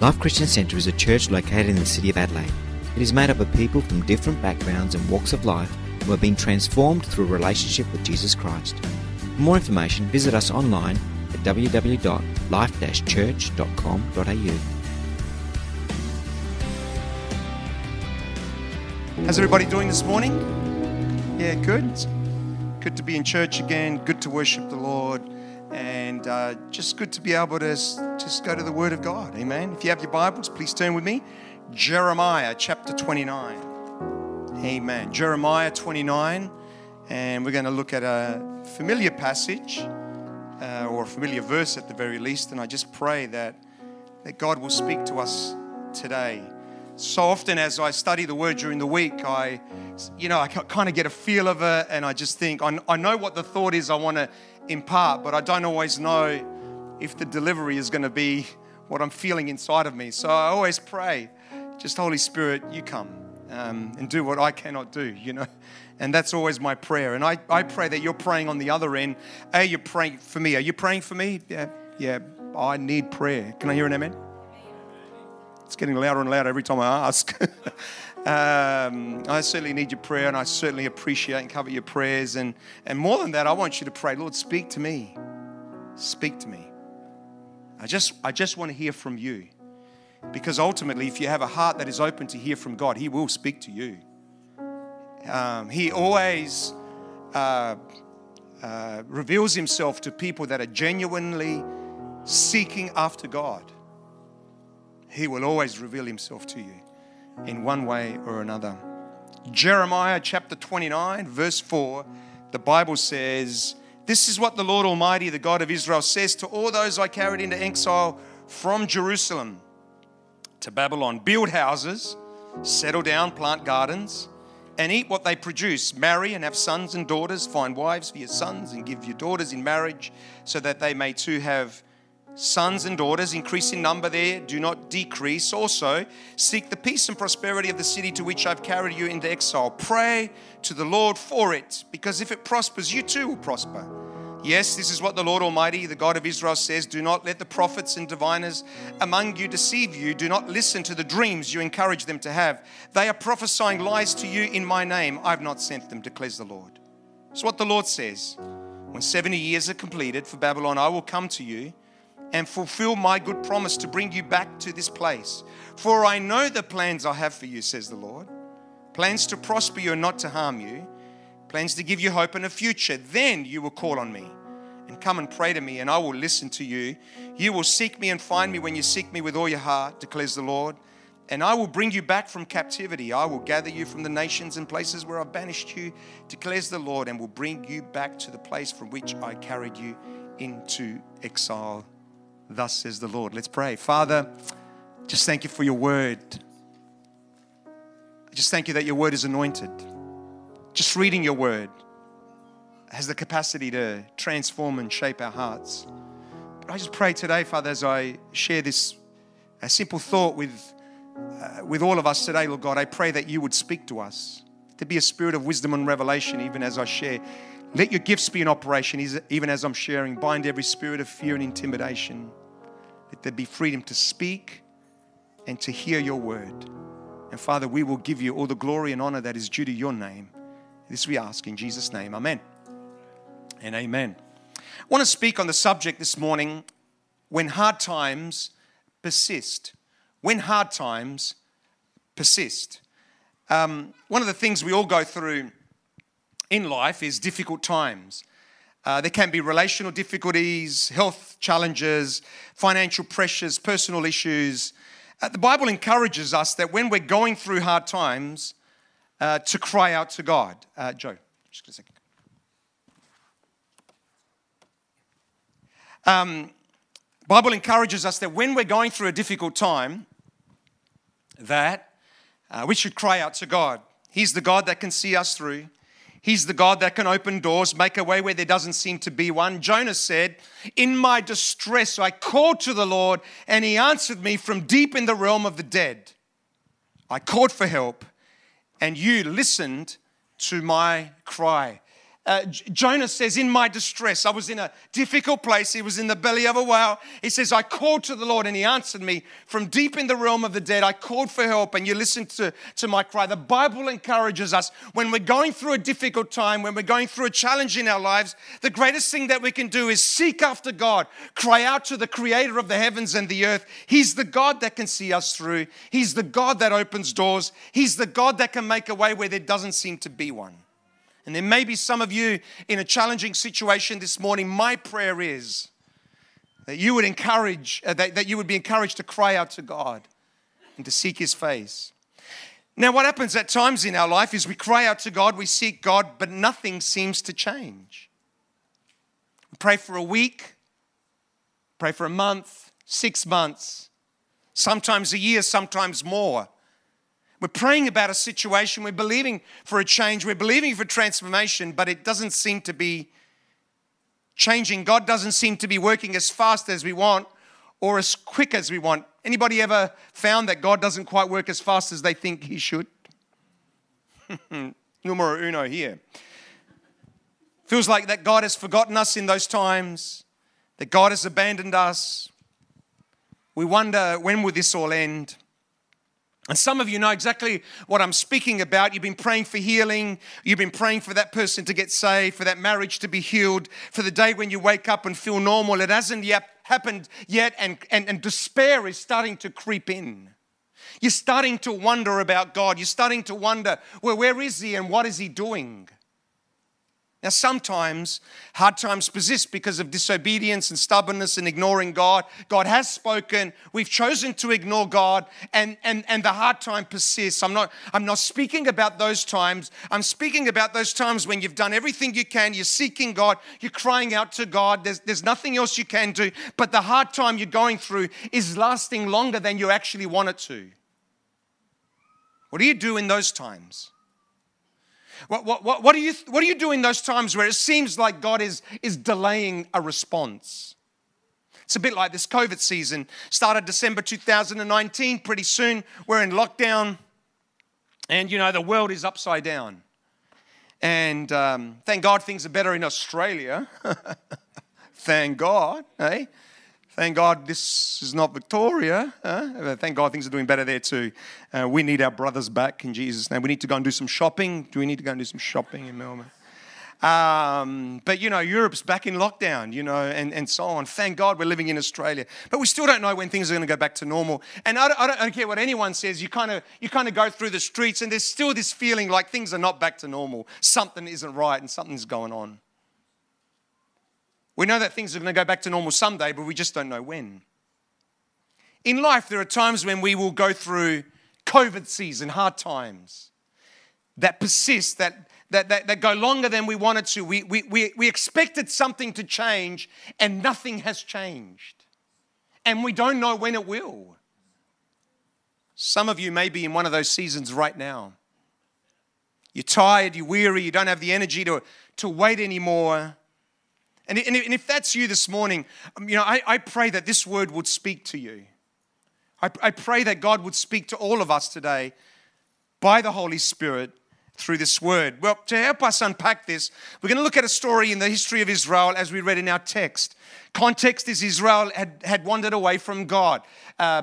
Life Christian Centre is a church located in the city of Adelaide. It is made up of people from different backgrounds and walks of life who have been transformed through a relationship with Jesus Christ. For more information, visit us online at www.life-church.com.au. How's everybody doing this morning? Yeah, good. Good to be in church again. Good to worship the Lord. And uh, just good to be able to just go to the Word of God. Amen. If you have your Bibles, please turn with me. Jeremiah chapter 29. Amen. Jeremiah 29. And we're going to look at a familiar passage uh, or a familiar verse at the very least. And I just pray that, that God will speak to us today so often as I study the word during the week, I, you know, I kind of get a feel of it and I just think, I, I know what the thought is I want to impart, but I don't always know if the delivery is going to be what I'm feeling inside of me. So I always pray, just Holy Spirit, you come um, and do what I cannot do, you know. And that's always my prayer. And I, I pray that you're praying on the other end. A, you're praying for me. Are you praying for me? Yeah, yeah. I need prayer. Can I hear an amen? It's getting louder and louder every time I ask. um, I certainly need your prayer, and I certainly appreciate and cover your prayers. And, and more than that, I want you to pray, Lord, speak to me. Speak to me. I just, I just want to hear from you. Because ultimately, if you have a heart that is open to hear from God, He will speak to you. Um, he always uh, uh, reveals Himself to people that are genuinely seeking after God. He will always reveal himself to you in one way or another. Jeremiah chapter 29, verse 4, the Bible says, This is what the Lord Almighty, the God of Israel, says to all those I carried into exile from Jerusalem to Babylon build houses, settle down, plant gardens, and eat what they produce. Marry and have sons and daughters, find wives for your sons, and give your daughters in marriage, so that they may too have sons and daughters, increase in number there, do not decrease. Also, seek the peace and prosperity of the city to which I've carried you into exile. Pray to the Lord for it, because if it prospers, you too will prosper. Yes, this is what the Lord Almighty, the God of Israel, says Do not let the prophets and diviners among you deceive you. Do not listen to the dreams you encourage them to have. They are prophesying lies to you in my name. I've not sent them, declares the Lord. It's what the Lord says. When 70 years are completed for Babylon, I will come to you and fulfill my good promise to bring you back to this place. For I know the plans I have for you, says the Lord plans to prosper you and not to harm you, plans to give you hope and a future. Then you will call on me and come and pray to me, and I will listen to you. You will seek me and find me when you seek me with all your heart, declares the Lord. And I will bring you back from captivity. I will gather you from the nations and places where I've banished you, declares the Lord, and will bring you back to the place from which I carried you into exile. Thus says the Lord. Let's pray. Father, just thank you for your word. I just thank you that your word is anointed. Just reading your word has the capacity to transform and shape our hearts. But I just pray today, Father, as I share this a simple thought with, uh, with all of us today, Lord God, I pray that you would speak to us. To be a spirit of wisdom and revelation, even as I share. Let your gifts be in operation, even as I'm sharing. Bind every spirit of fear and intimidation. Let there be freedom to speak and to hear your word. And Father, we will give you all the glory and honor that is due to your name. This we ask in Jesus' name. Amen. And amen. I want to speak on the subject this morning when hard times persist. When hard times persist. Um, one of the things we all go through in life is difficult times. Uh, there can be relational difficulties, health challenges, financial pressures, personal issues. Uh, the Bible encourages us that when we're going through hard times, uh, to cry out to God. Uh, Joe, just a second. Um, Bible encourages us that when we're going through a difficult time, that uh, we should cry out to God. He's the God that can see us through. He's the God that can open doors, make a way where there doesn't seem to be one. Jonah said, In my distress, I called to the Lord, and he answered me from deep in the realm of the dead. I called for help, and you listened to my cry. Uh, Jonah says, In my distress, I was in a difficult place. He was in the belly of a whale. He says, I called to the Lord and he answered me from deep in the realm of the dead. I called for help and you listened to, to my cry. The Bible encourages us when we're going through a difficult time, when we're going through a challenge in our lives, the greatest thing that we can do is seek after God, cry out to the creator of the heavens and the earth. He's the God that can see us through, He's the God that opens doors, He's the God that can make a way where there doesn't seem to be one. And there may be some of you in a challenging situation this morning. My prayer is that you would encourage, uh, that, that you would be encouraged to cry out to God and to seek His face. Now, what happens at times in our life is we cry out to God, we seek God, but nothing seems to change. We pray for a week, pray for a month, six months, sometimes a year, sometimes more. We're praying about a situation, we're believing for a change, we're believing for transformation, but it doesn't seem to be changing. God doesn't seem to be working as fast as we want or as quick as we want. Anybody ever found that God doesn't quite work as fast as they think he should? Numero uno here. Feels like that God has forgotten us in those times, that God has abandoned us. We wonder when will this all end? And some of you know exactly what I'm speaking about. You've been praying for healing. You've been praying for that person to get saved, for that marriage to be healed, for the day when you wake up and feel normal. It hasn't yet happened yet, and, and, and despair is starting to creep in. You're starting to wonder about God. You're starting to wonder, well, where is He and what is He doing? Now, sometimes hard times persist because of disobedience and stubbornness and ignoring God. God has spoken. We've chosen to ignore God, and, and, and the hard time persists. I'm not, I'm not speaking about those times. I'm speaking about those times when you've done everything you can. You're seeking God. You're crying out to God. There's, there's nothing else you can do. But the hard time you're going through is lasting longer than you actually want it to. What do you do in those times? What, what, what, what, do you, what do you do in those times where it seems like God is, is delaying a response? It's a bit like this COVID season. Started December 2019. Pretty soon we're in lockdown, and you know, the world is upside down. And um, thank God things are better in Australia. thank God, eh? Thank God this is not Victoria. Huh? Thank God things are doing better there too. Uh, we need our brothers back in Jesus' name. We need to go and do some shopping. Do we need to go and do some shopping in Melbourne? Um, but you know, Europe's back in lockdown, you know, and, and so on. Thank God we're living in Australia. But we still don't know when things are going to go back to normal. And I don't, I don't, I don't care what anyone says, you kind, of, you kind of go through the streets and there's still this feeling like things are not back to normal. Something isn't right and something's going on. We know that things are going to go back to normal someday, but we just don't know when. In life, there are times when we will go through COVID season, hard times that persist, that, that, that, that go longer than we wanted to. We, we, we, we expected something to change, and nothing has changed. And we don't know when it will. Some of you may be in one of those seasons right now. You're tired, you're weary, you don't have the energy to, to wait anymore. And, if that's you this morning, um, you know, I, pray that this word would speak to you. I pray that God would speak to all of us today by the Holy Spirit through this word. Well, to help us unpack this, we're going to look at a story in the history of Israel as we read in our text. Context is Israel had, had wandered away from God. Uh,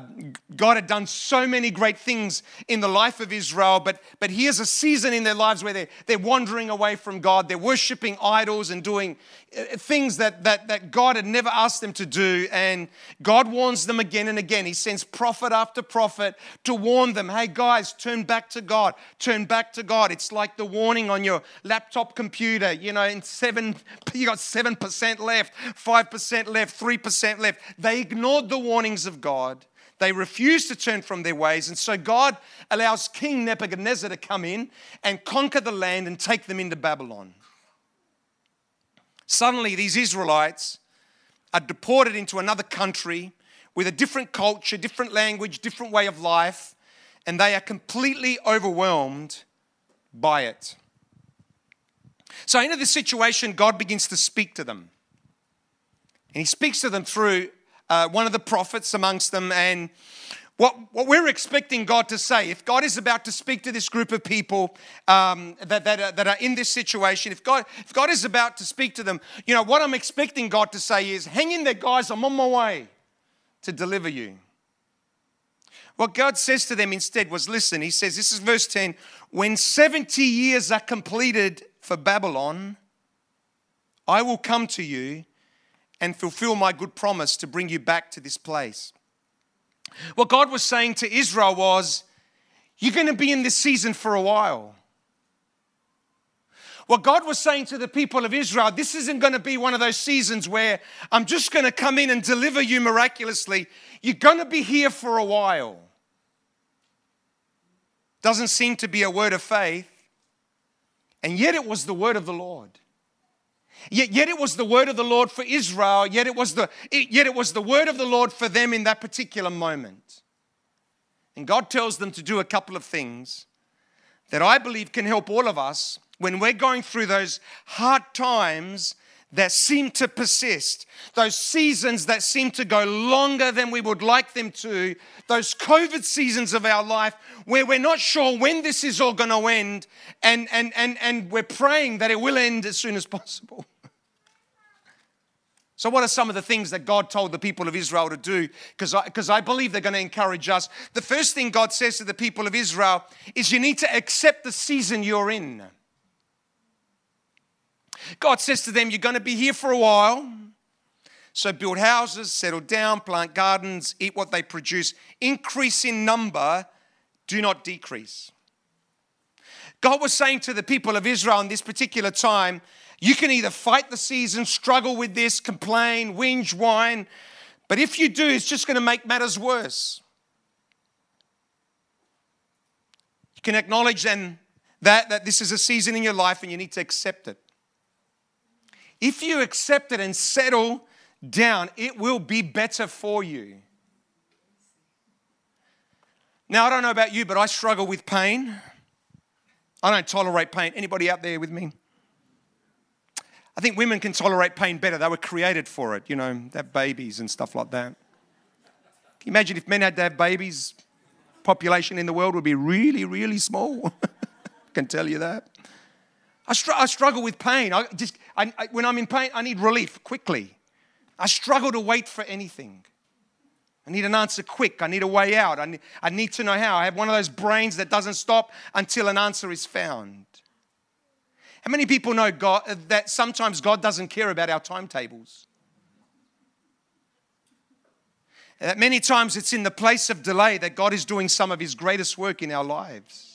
God had done so many great things in the life of Israel, but, but here's a season in their lives where they're, they're wandering away from God. They're worshiping idols and doing uh, things that, that, that God had never asked them to do. And God warns them again and again. He sends prophet after prophet to warn them hey, guys, turn back to God. Turn back to God. It's like the warning on your laptop computer. You know, in seven, you got 7% left, 5% left, 3% left. They ignored the warnings of God. They refused to turn from their ways. And so God allows King Nebuchadnezzar to come in and conquer the land and take them into Babylon. Suddenly, these Israelites are deported into another country with a different culture, different language, different way of life, and they are completely overwhelmed by it. So, into this situation, God begins to speak to them. And he speaks to them through uh, one of the prophets amongst them. And what, what we're expecting God to say, if God is about to speak to this group of people um, that, that, are, that are in this situation, if God, if God is about to speak to them, you know, what I'm expecting God to say is, hang in there, guys, I'm on my way to deliver you. What God says to them instead was, listen, He says, this is verse 10 when 70 years are completed for Babylon, I will come to you and fulfill my good promise to bring you back to this place. What God was saying to Israel was, You're going to be in this season for a while. What God was saying to the people of Israel, this isn't going to be one of those seasons where I'm just going to come in and deliver you miraculously. You're going to be here for a while. Doesn't seem to be a word of faith, and yet it was the word of the Lord. Yet, yet it was the word of the Lord for Israel, yet it, was the, yet it was the word of the Lord for them in that particular moment. And God tells them to do a couple of things that I believe can help all of us when we're going through those hard times that seem to persist, those seasons that seem to go longer than we would like them to, those COVID seasons of our life where we're not sure when this is all going to end, and, and, and, and we're praying that it will end as soon as possible. So, what are some of the things that God told the people of Israel to do? Because I, because I believe they're going to encourage us. The first thing God says to the people of Israel is you need to accept the season you're in. God says to them, You're going to be here for a while. So build houses, settle down, plant gardens, eat what they produce, increase in number, do not decrease. God was saying to the people of Israel in this particular time, you can either fight the season, struggle with this, complain, whinge, whine, but if you do, it's just going to make matters worse. You can acknowledge then that, that this is a season in your life and you need to accept it. If you accept it and settle down, it will be better for you. Now, I don't know about you, but I struggle with pain. I don't tolerate pain. Anybody out there with me? I think women can tolerate pain better. They were created for it, you know, they have babies and stuff like that. Can you imagine if men had to have babies? Population in the world would be really, really small. I can tell you that. I, str- I struggle with pain. I just, I, I, when I'm in pain, I need relief quickly. I struggle to wait for anything. I need an answer quick. I need a way out. I need, I need to know how. I have one of those brains that doesn't stop until an answer is found. How many people know God, uh, that sometimes God doesn't care about our timetables? That many times it's in the place of delay that God is doing some of His greatest work in our lives.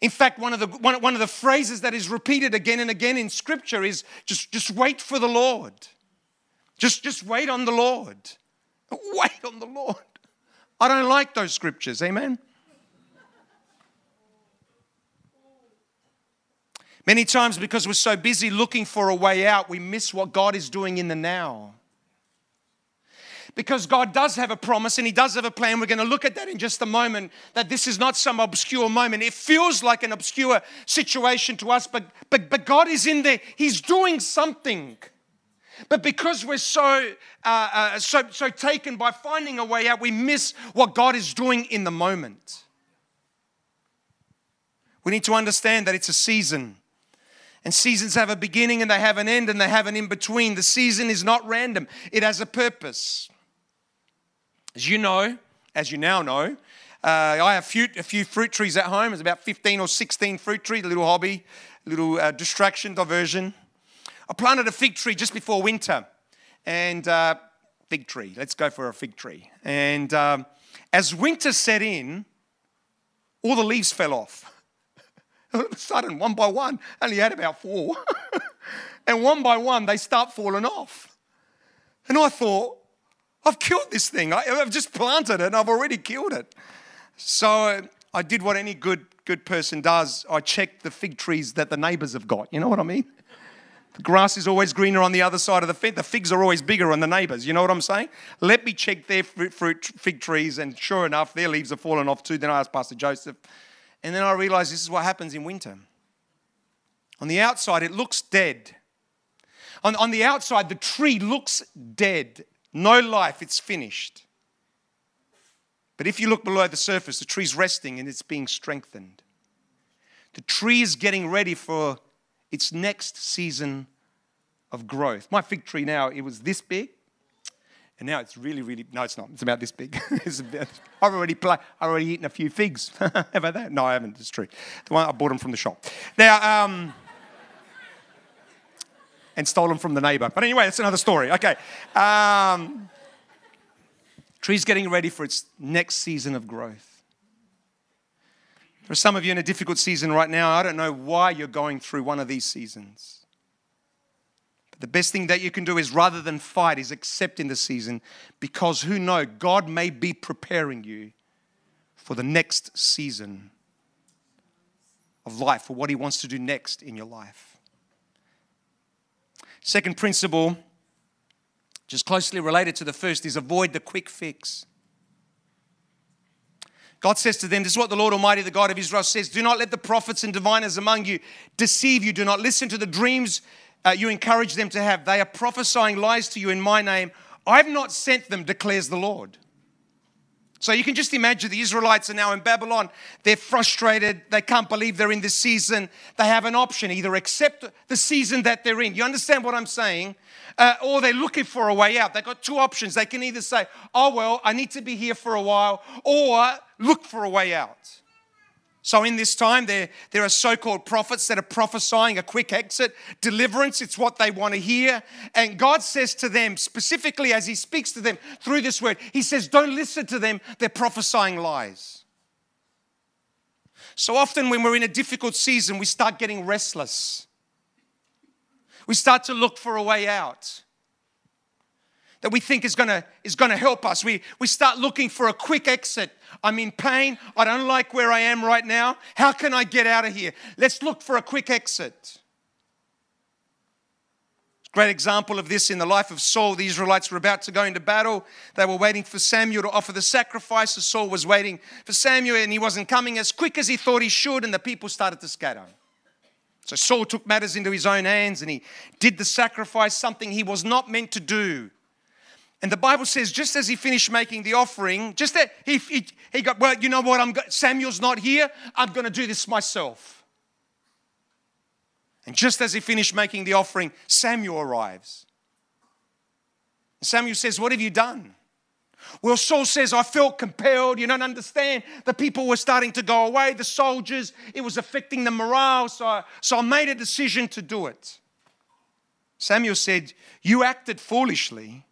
In fact, one of, the, one, one of the phrases that is repeated again and again in Scripture is just, just wait for the Lord. Just, just wait on the Lord. Wait on the Lord. I don't like those scriptures, amen? Many times, because we're so busy looking for a way out, we miss what God is doing in the now because God does have a promise and He does have a plan. We're going to look at that in just a moment. That this is not some obscure moment. It feels like an obscure situation to us, but, but, but God is in there. He's doing something. But because we're so, uh, uh, so, so taken by finding a way out, we miss what God is doing in the moment. We need to understand that it's a season. And seasons have a beginning and they have an end and they have an in between. The season is not random, it has a purpose. As you know, as you now know, uh, I have few, a few fruit trees at home. There's about 15 or 16 fruit trees, a little hobby, a little uh, distraction, diversion. I planted a fig tree just before winter. And uh, fig tree, let's go for a fig tree. And um, as winter set in, all the leaves fell off. all of a sudden, one by one, only had about four. and one by one, they start falling off. And I thought, I've killed this thing. I, have just planted it and I've already killed it. So uh, I did what any good, good person does. I checked the fig trees that the neighbors have got. You know what I mean? The grass is always greener on the other side of the fence. The figs are always bigger on the neighbors. You know what I'm saying? Let me check their fruit, fruit fig trees, and sure enough, their leaves have fallen off too. Then I asked Pastor Joseph, and then I realized this is what happens in winter. On the outside, it looks dead. On, on the outside, the tree looks dead no life, it's finished. But if you look below the surface, the tree's resting and it's being strengthened. The tree is getting ready for its next season of growth. My fig tree now, it was this big, and now it's really, really, no, it's not. It's about this big. about, I've already play, I've already eaten a few figs. How about that? No, I haven't. It's true. The one I bought them from the shop. Now, um, and stole them from the neighbor. But anyway, that's another story. Okay. Um, tree's getting ready for its next season of growth. There are some of you in a difficult season right now. I don't know why you're going through one of these seasons. But the best thing that you can do is rather than fight, is accept in the season because who know, God may be preparing you for the next season of life, for what He wants to do next in your life. Second principle, just closely related to the first, is avoid the quick fix. God says to them, This is what the Lord Almighty, the God of Israel, says Do not let the prophets and diviners among you deceive you. Do not listen to the dreams uh, you encourage them to have. They are prophesying lies to you in my name. I've not sent them, declares the Lord. So you can just imagine the Israelites are now in Babylon. They're frustrated. They can't believe they're in this season. They have an option either accept the season that they're in. You understand what I'm saying? Uh, or they're looking for a way out. They've got two options. They can either say, oh, well, I need to be here for a while, or look for a way out. So, in this time, there, there are so called prophets that are prophesying a quick exit, deliverance. It's what they want to hear. And God says to them, specifically as He speaks to them through this word, He says, Don't listen to them. They're prophesying lies. So often, when we're in a difficult season, we start getting restless. We start to look for a way out that we think is gonna, is gonna help us. We, we start looking for a quick exit. I'm in pain. I don't like where I am right now. How can I get out of here? Let's look for a quick exit. Great example of this in the life of Saul. The Israelites were about to go into battle. They were waiting for Samuel to offer the sacrifice. Saul was waiting for Samuel and he wasn't coming as quick as he thought he should, and the people started to scatter. So Saul took matters into his own hands and he did the sacrifice, something he was not meant to do. And the Bible says, just as he finished making the offering, just that he, he, he got, well, you know what, I'm Samuel's not here, I'm going to do this myself. And just as he finished making the offering, Samuel arrives. Samuel says, What have you done? Well, Saul says, I felt compelled. You don't understand. The people were starting to go away, the soldiers, it was affecting the morale. So I, so I made a decision to do it. Samuel said, You acted foolishly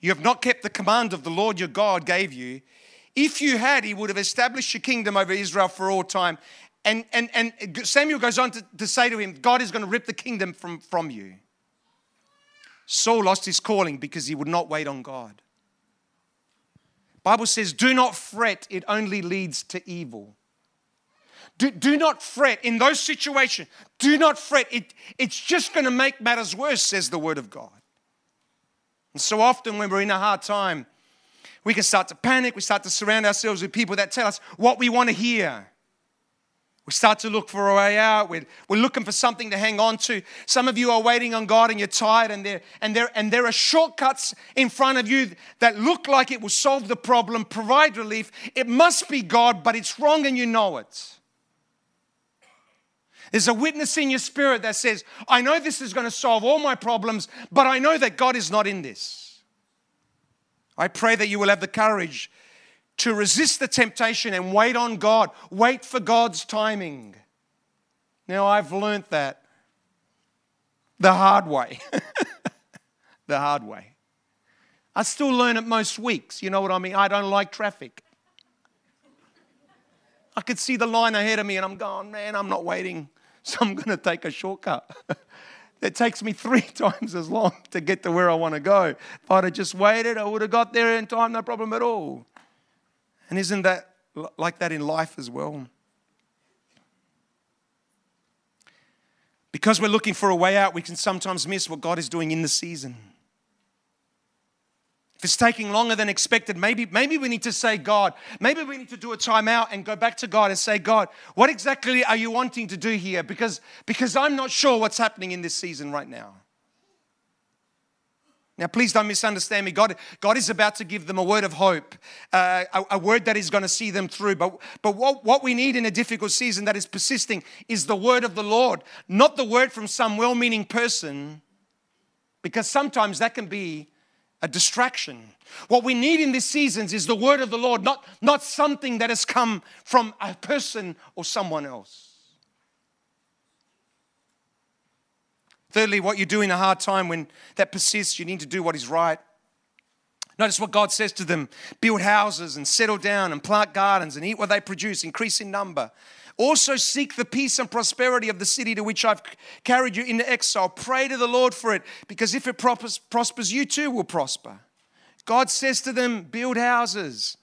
you have not kept the command of the Lord your God gave you. If you had, he would have established your kingdom over Israel for all time. And, and, and Samuel goes on to, to say to him, God is going to rip the kingdom from, from you. Saul lost his calling because he would not wait on God. Bible says, do not fret, it only leads to evil. Do, do not fret in those situations. Do not fret. It, it's just going to make matters worse, says the word of God. And so often when we're in a hard time, we can start to panic. We start to surround ourselves with people that tell us what we want to hear. We start to look for a way out. We're, we're looking for something to hang on to. Some of you are waiting on God and you're tired, and there, and, there, and there are shortcuts in front of you that look like it will solve the problem, provide relief. It must be God, but it's wrong and you know it. There's a witness in your spirit that says, I know this is going to solve all my problems, but I know that God is not in this. I pray that you will have the courage to resist the temptation and wait on God. Wait for God's timing. Now, I've learned that the hard way. the hard way. I still learn it most weeks. You know what I mean? I don't like traffic. I could see the line ahead of me and I'm going, man, I'm not waiting. So I'm going to take a shortcut. it takes me three times as long to get to where I want to go. If I'd have just waited, I would have got there in time, no problem at all. And isn't that like that in life as well? Because we're looking for a way out, we can sometimes miss what God is doing in the season. If it's taking longer than expected, maybe, maybe we need to say, God, maybe we need to do a timeout and go back to God and say, God, what exactly are you wanting to do here? Because, because I'm not sure what's happening in this season right now. Now, please don't misunderstand me. God, God is about to give them a word of hope, uh, a, a, word that is going to see them through. But, but what, what we need in a difficult season that is persisting is the word of the Lord, not the word from some well meaning person, because sometimes that can be a distraction. What we need in these seasons is the word of the Lord, not, not something that has come from a person or someone else. Thirdly, what you do in a hard time when that persists, you need to do what is right. Notice what God says to them build houses and settle down and plant gardens and eat what they produce, increase in number. Also, seek the peace and prosperity of the city to which I've carried you into exile. Pray to the Lord for it, because if it prospers, you too will prosper. God says to them, Build houses,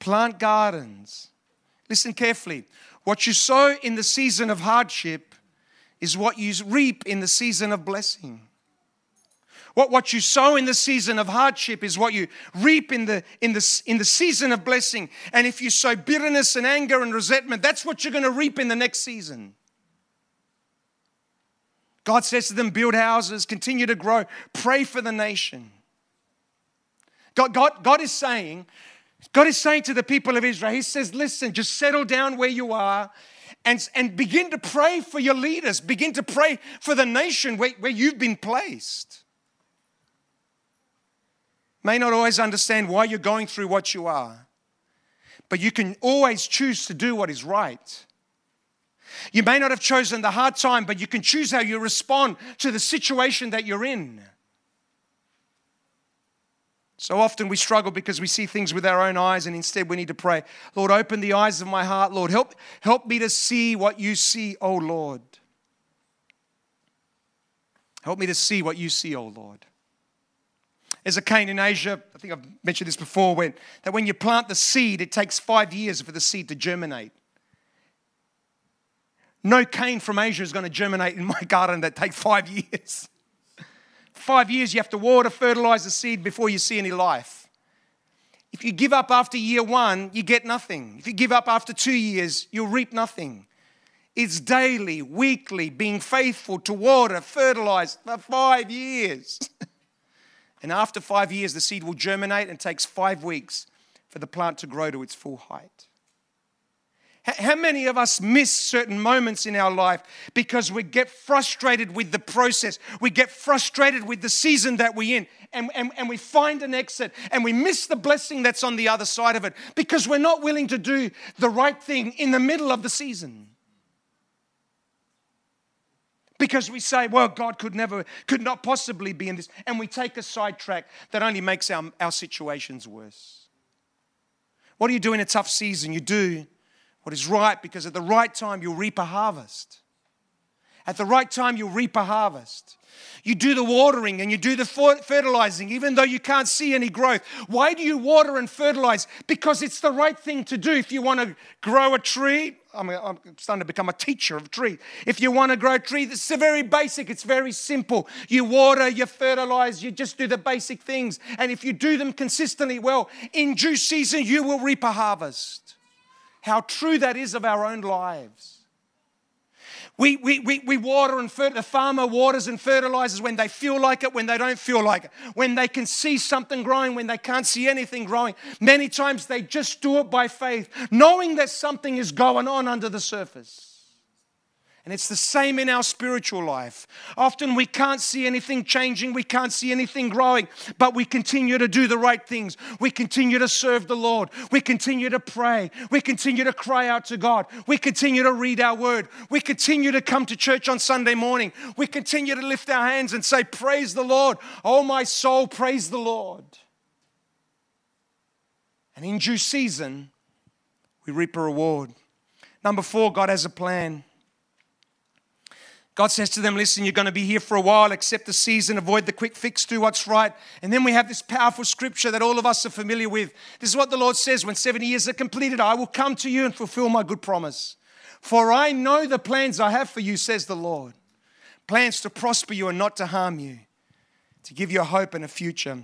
plant gardens. Listen carefully. What you sow in the season of hardship, is what you reap in the season of blessing. What, what you sow in the season of hardship is what you reap in the, in, the, in the season of blessing. And if you sow bitterness and anger and resentment, that's what you're going to reap in the next season. God says to them, build houses, continue to grow, pray for the nation. God, God, God is saying, God is saying to the people of Israel, He says, listen, just settle down where you are and, and begin to pray for your leaders. Begin to pray for the nation where, where you've been placed. May not always understand why you're going through what you are, but you can always choose to do what is right. You may not have chosen the hard time, but you can choose how you respond to the situation that you're in. So often we struggle because we see things with our own eyes, and instead we need to pray, Lord, open the eyes of my heart. Lord, help, help me to see what you see, O Lord. Help me to see what you see, O Lord. There's a cane in Asia, I think I've mentioned this before, when, that when you plant the seed, it takes five years for the seed to germinate. No cane from Asia is going to germinate in my garden that takes five years five years, you have to water, fertilize the seed before you see any life. If you give up after year one, you get nothing. If you give up after two years, you'll reap nothing. It's daily, weekly, being faithful to water, fertilize for five years. and after five years, the seed will germinate and takes five weeks for the plant to grow to its full height. How many of us miss certain moments in our life because we get frustrated with the process? We get frustrated with the season that we're in, and, and, and we find an exit, and we miss the blessing that's on the other side of it because we're not willing to do the right thing in the middle of the season. Because we say, well, God could never, could not possibly be in this, and we take a sidetrack that only makes our, our situations worse. What do you do in a tough season? You do what is right because at the right time you'll reap a harvest. At the right time you'll reap a harvest. You do the watering and you do the fertilizing, even though you can't see any growth. Why do you water and fertilize? Because it's the right thing to do. If you want to grow a tree, I mean, I'm starting to become a teacher of tree. If you want to grow a tree, it's very basic, it's very simple. You water, you fertilize, you just do the basic things. And if you do them consistently well, in due season, you will reap a harvest how true that is of our own lives. We, we, we, we water and fer- the farmer waters and fertilizes when they feel like it, when they don't feel like it, when they can see something growing, when they can't see anything growing. Many times they just do it by faith, knowing that something is going on under the surface. And it's the same in our spiritual life. Often we can't see anything changing, we can't see anything growing, but we continue to do the right things. We continue to serve the Lord. We continue to pray. We continue to cry out to God. We continue to read our word. We continue to come to church on Sunday morning. We continue to lift our hands and say, Praise the Lord. Oh, my soul, praise the Lord. And in due season, we reap a reward. Number four, God has a plan. God says to them, Listen, you're going to be here for a while, accept the season, avoid the quick fix, do what's right. And then we have this powerful scripture that all of us are familiar with. This is what the Lord says when 70 years are completed, I will come to you and fulfill my good promise. For I know the plans I have for you, says the Lord plans to prosper you and not to harm you, to give you a hope and a future.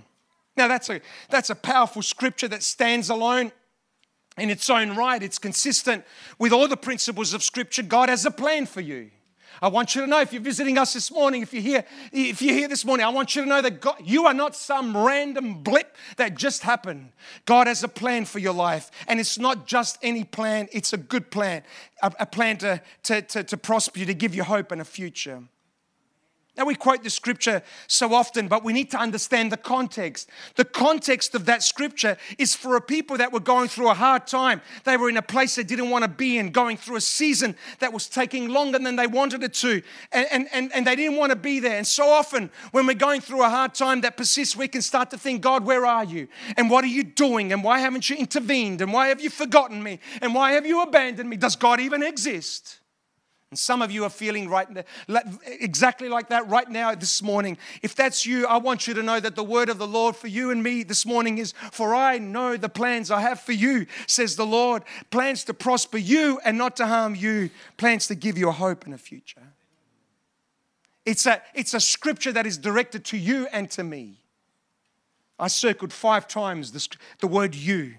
Now, that's a, that's a powerful scripture that stands alone in its own right. It's consistent with all the principles of Scripture. God has a plan for you. I want you to know if you're visiting us this morning, if you're here, if you're here this morning, I want you to know that God, you are not some random blip that just happened. God has a plan for your life. And it's not just any plan, it's a good plan, a, a plan to, to, to, to prosper you, to give you hope and a future. Now, we quote the scripture so often, but we need to understand the context. The context of that scripture is for a people that were going through a hard time. They were in a place they didn't want to be in, going through a season that was taking longer than they wanted it to, and, and, and, and they didn't want to be there. And so often, when we're going through a hard time that persists, we can start to think, God, where are you? And what are you doing? And why haven't you intervened? And why have you forgotten me? And why have you abandoned me? Does God even exist? And some of you are feeling right exactly like that right now this morning. If that's you, I want you to know that the word of the Lord for you and me this morning is For I know the plans I have for you, says the Lord. Plans to prosper you and not to harm you, plans to give you a hope and a future. It's a, it's a scripture that is directed to you and to me. I circled five times the, the word you.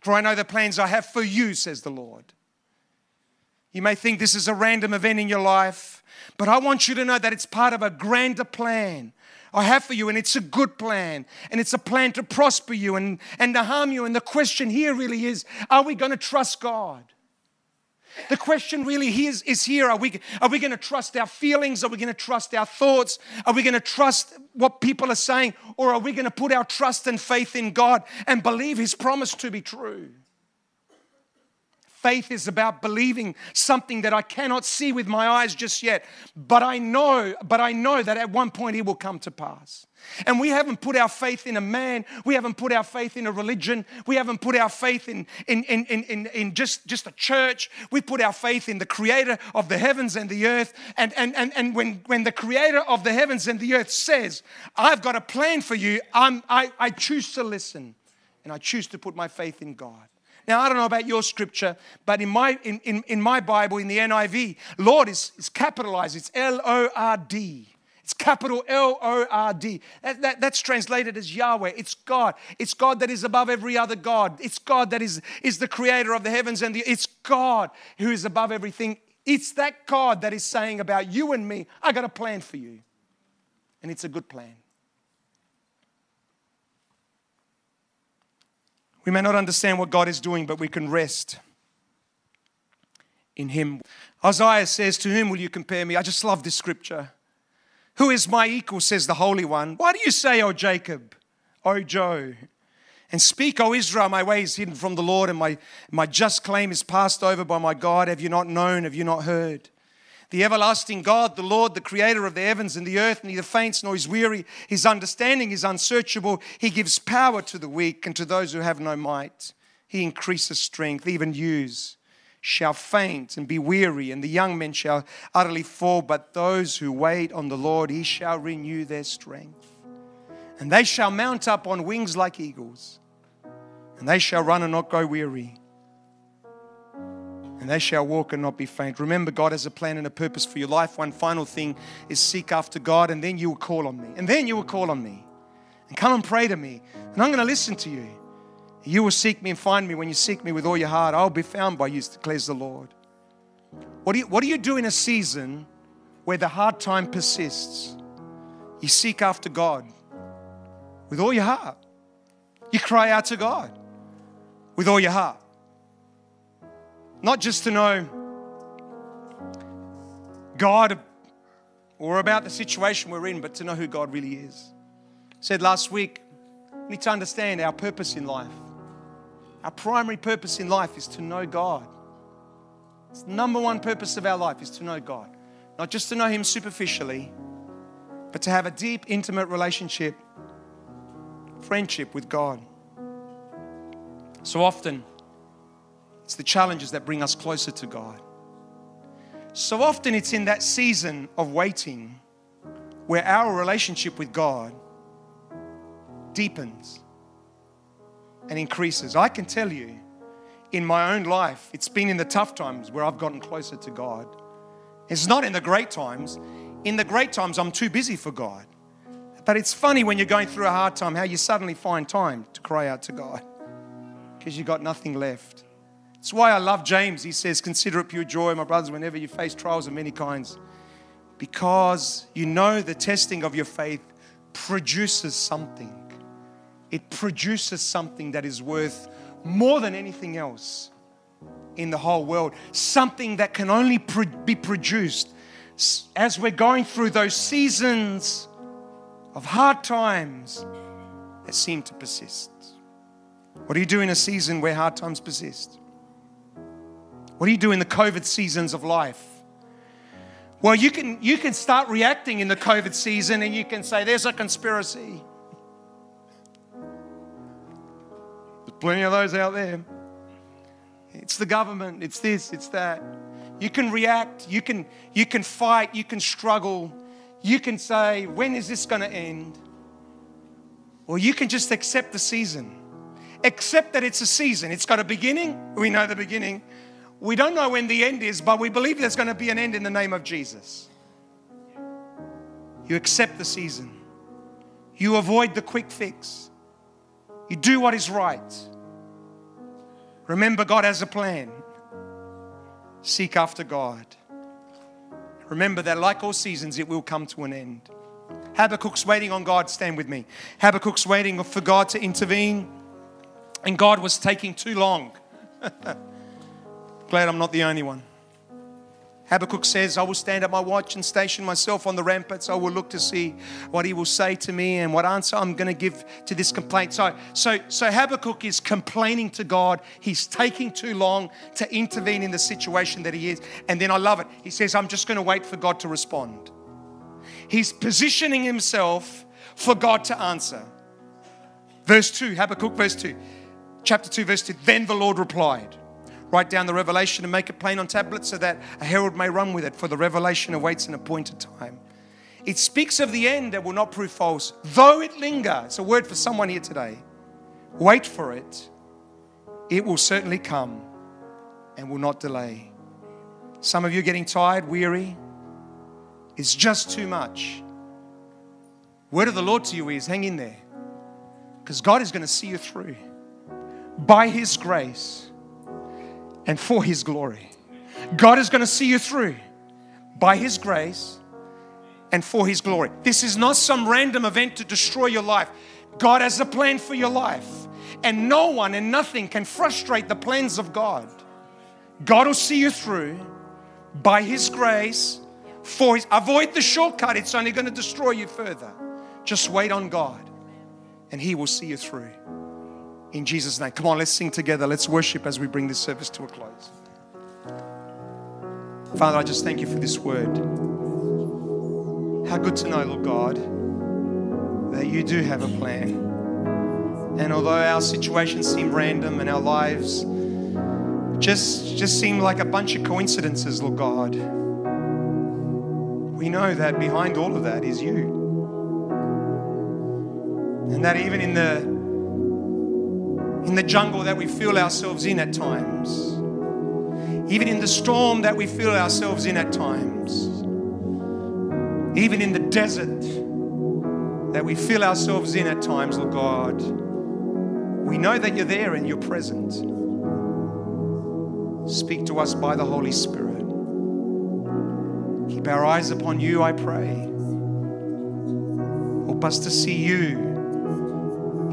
For I know the plans I have for you, says the Lord. You may think this is a random event in your life, but I want you to know that it's part of a grander plan I have for you, and it's a good plan, and it's a plan to prosper you and, and to harm you. And the question here really is are we going to trust God? The question really is, is here are we, are we going to trust our feelings? Are we going to trust our thoughts? Are we going to trust what people are saying? Or are we going to put our trust and faith in God and believe His promise to be true? Faith is about believing something that I cannot see with my eyes just yet, but I know, but I know that at one point it will come to pass. And we haven't put our faith in a man. We haven't put our faith in a religion. We haven't put our faith in, in, in, in, in, just, just a church. We put our faith in the creator of the heavens and the earth. And, and, and, and when, when the creator of the heavens and the earth says, I've got a plan for you, I'm, I, I choose to listen and I choose to put my faith in God. Now, I don't know about your scripture, but in my, in, in, in my Bible, in the NIV, Lord is, is capitalized. It's L O R D. It's capital L O R D. That, that, that's translated as Yahweh. It's God. It's God that is above every other God. It's God that is, is the creator of the heavens and the It's God who is above everything. It's that God that is saying about you and me, I got a plan for you. And it's a good plan. We may not understand what God is doing, but we can rest in Him. Isaiah says, To whom will you compare me? I just love this scripture. Who is my equal, says the Holy One. Why do you say, O Jacob, O Joe? And speak, O Israel, my way is hidden from the Lord, and my, my just claim is passed over by my God. Have you not known? Have you not heard? The everlasting God, the Lord, the creator of the heavens and the earth, neither faints nor is weary. His understanding is unsearchable. He gives power to the weak and to those who have no might. He increases strength. Even youths shall faint and be weary, and the young men shall utterly fall. But those who wait on the Lord, he shall renew their strength. And they shall mount up on wings like eagles, and they shall run and not go weary and they shall walk and not be faint. Remember, God has a plan and a purpose for your life. One final thing is seek after God, and then you will call on me. And then you will call on me. And come and pray to me. And I'm going to listen to you. You will seek me and find me when you seek me with all your heart. I'll be found by you, declares the Lord. What do you, what do, you do in a season where the hard time persists? You seek after God with all your heart. You cry out to God with all your heart. Not just to know God or about the situation we're in, but to know who God really is. I said last week, we need to understand our purpose in life. Our primary purpose in life is to know God. It's the number one purpose of our life is to know God. Not just to know Him superficially, but to have a deep, intimate relationship, friendship with God. So often, it's the challenges that bring us closer to God. So often it's in that season of waiting where our relationship with God deepens and increases. I can tell you in my own life, it's been in the tough times where I've gotten closer to God. It's not in the great times. In the great times, I'm too busy for God. But it's funny when you're going through a hard time how you suddenly find time to cry out to God because you've got nothing left. That's why I love James. He says, Consider it pure joy, my brothers, whenever you face trials of many kinds. Because you know the testing of your faith produces something. It produces something that is worth more than anything else in the whole world. Something that can only pro- be produced as we're going through those seasons of hard times that seem to persist. What do you do in a season where hard times persist? What do you do in the COVID seasons of life? Well, you can, you can start reacting in the COVID season and you can say, there's a conspiracy. There's plenty of those out there. It's the government, it's this, it's that. You can react, you can, you can fight, you can struggle, you can say, when is this going to end? Or you can just accept the season. Accept that it's a season. It's got a beginning. We know the beginning. We don't know when the end is, but we believe there's going to be an end in the name of Jesus. You accept the season. You avoid the quick fix. You do what is right. Remember, God has a plan. Seek after God. Remember that, like all seasons, it will come to an end. Habakkuk's waiting on God. Stand with me. Habakkuk's waiting for God to intervene, and God was taking too long. Glad I'm not the only one. Habakkuk says, I will stand at my watch and station myself on the ramparts. I will look to see what he will say to me and what answer I'm going to give to this complaint. So, so, so Habakkuk is complaining to God. He's taking too long to intervene in the situation that he is. And then I love it. He says, I'm just going to wait for God to respond. He's positioning himself for God to answer. Verse 2, Habakkuk, verse 2, chapter 2, verse 2. Then the Lord replied. Write down the revelation and make it plain on tablets so that a herald may run with it, for the revelation awaits an appointed time. It speaks of the end that will not prove false, though it linger. It's a word for someone here today. Wait for it. It will certainly come and will not delay. Some of you are getting tired, weary. It's just too much. Word of the Lord to you is hang in there because God is going to see you through by His grace and for His glory. God is going to see you through by His grace and for His glory. This is not some random event to destroy your life. God has a plan for your life, and no one and nothing can frustrate the plans of God. God will see you through by His grace. For his, avoid the shortcut; it's only going to destroy you further. Just wait on God, and He will see you through in Jesus' name. Come on, let's sing together. Let's worship as we bring this service to a close. Father, I just thank you for this word. How good to know, Lord God, that you do have a plan. And although our situations seem random and our lives just, just seem like a bunch of coincidences, Lord God, we know that behind all of that is you. And that even in the in the jungle that we feel ourselves in at times, even in the storm that we feel ourselves in at times, even in the desert that we feel ourselves in at times, Lord God, we know that you're there and you're present. Speak to us by the Holy Spirit. Keep our eyes upon you, I pray. Help us to see you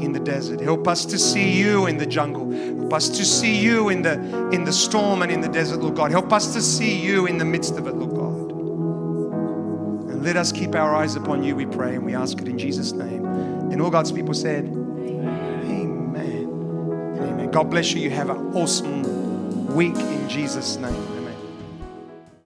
in the desert. Help us to see you in the jungle. Help us to see you in the in the storm and in the desert, Lord God. Help us to see you in the midst of it, Lord God. And let us keep our eyes upon you, we pray, and we ask it in Jesus' name. And all God's people said, Amen. Amen. God bless you. You have an awesome week in Jesus' name.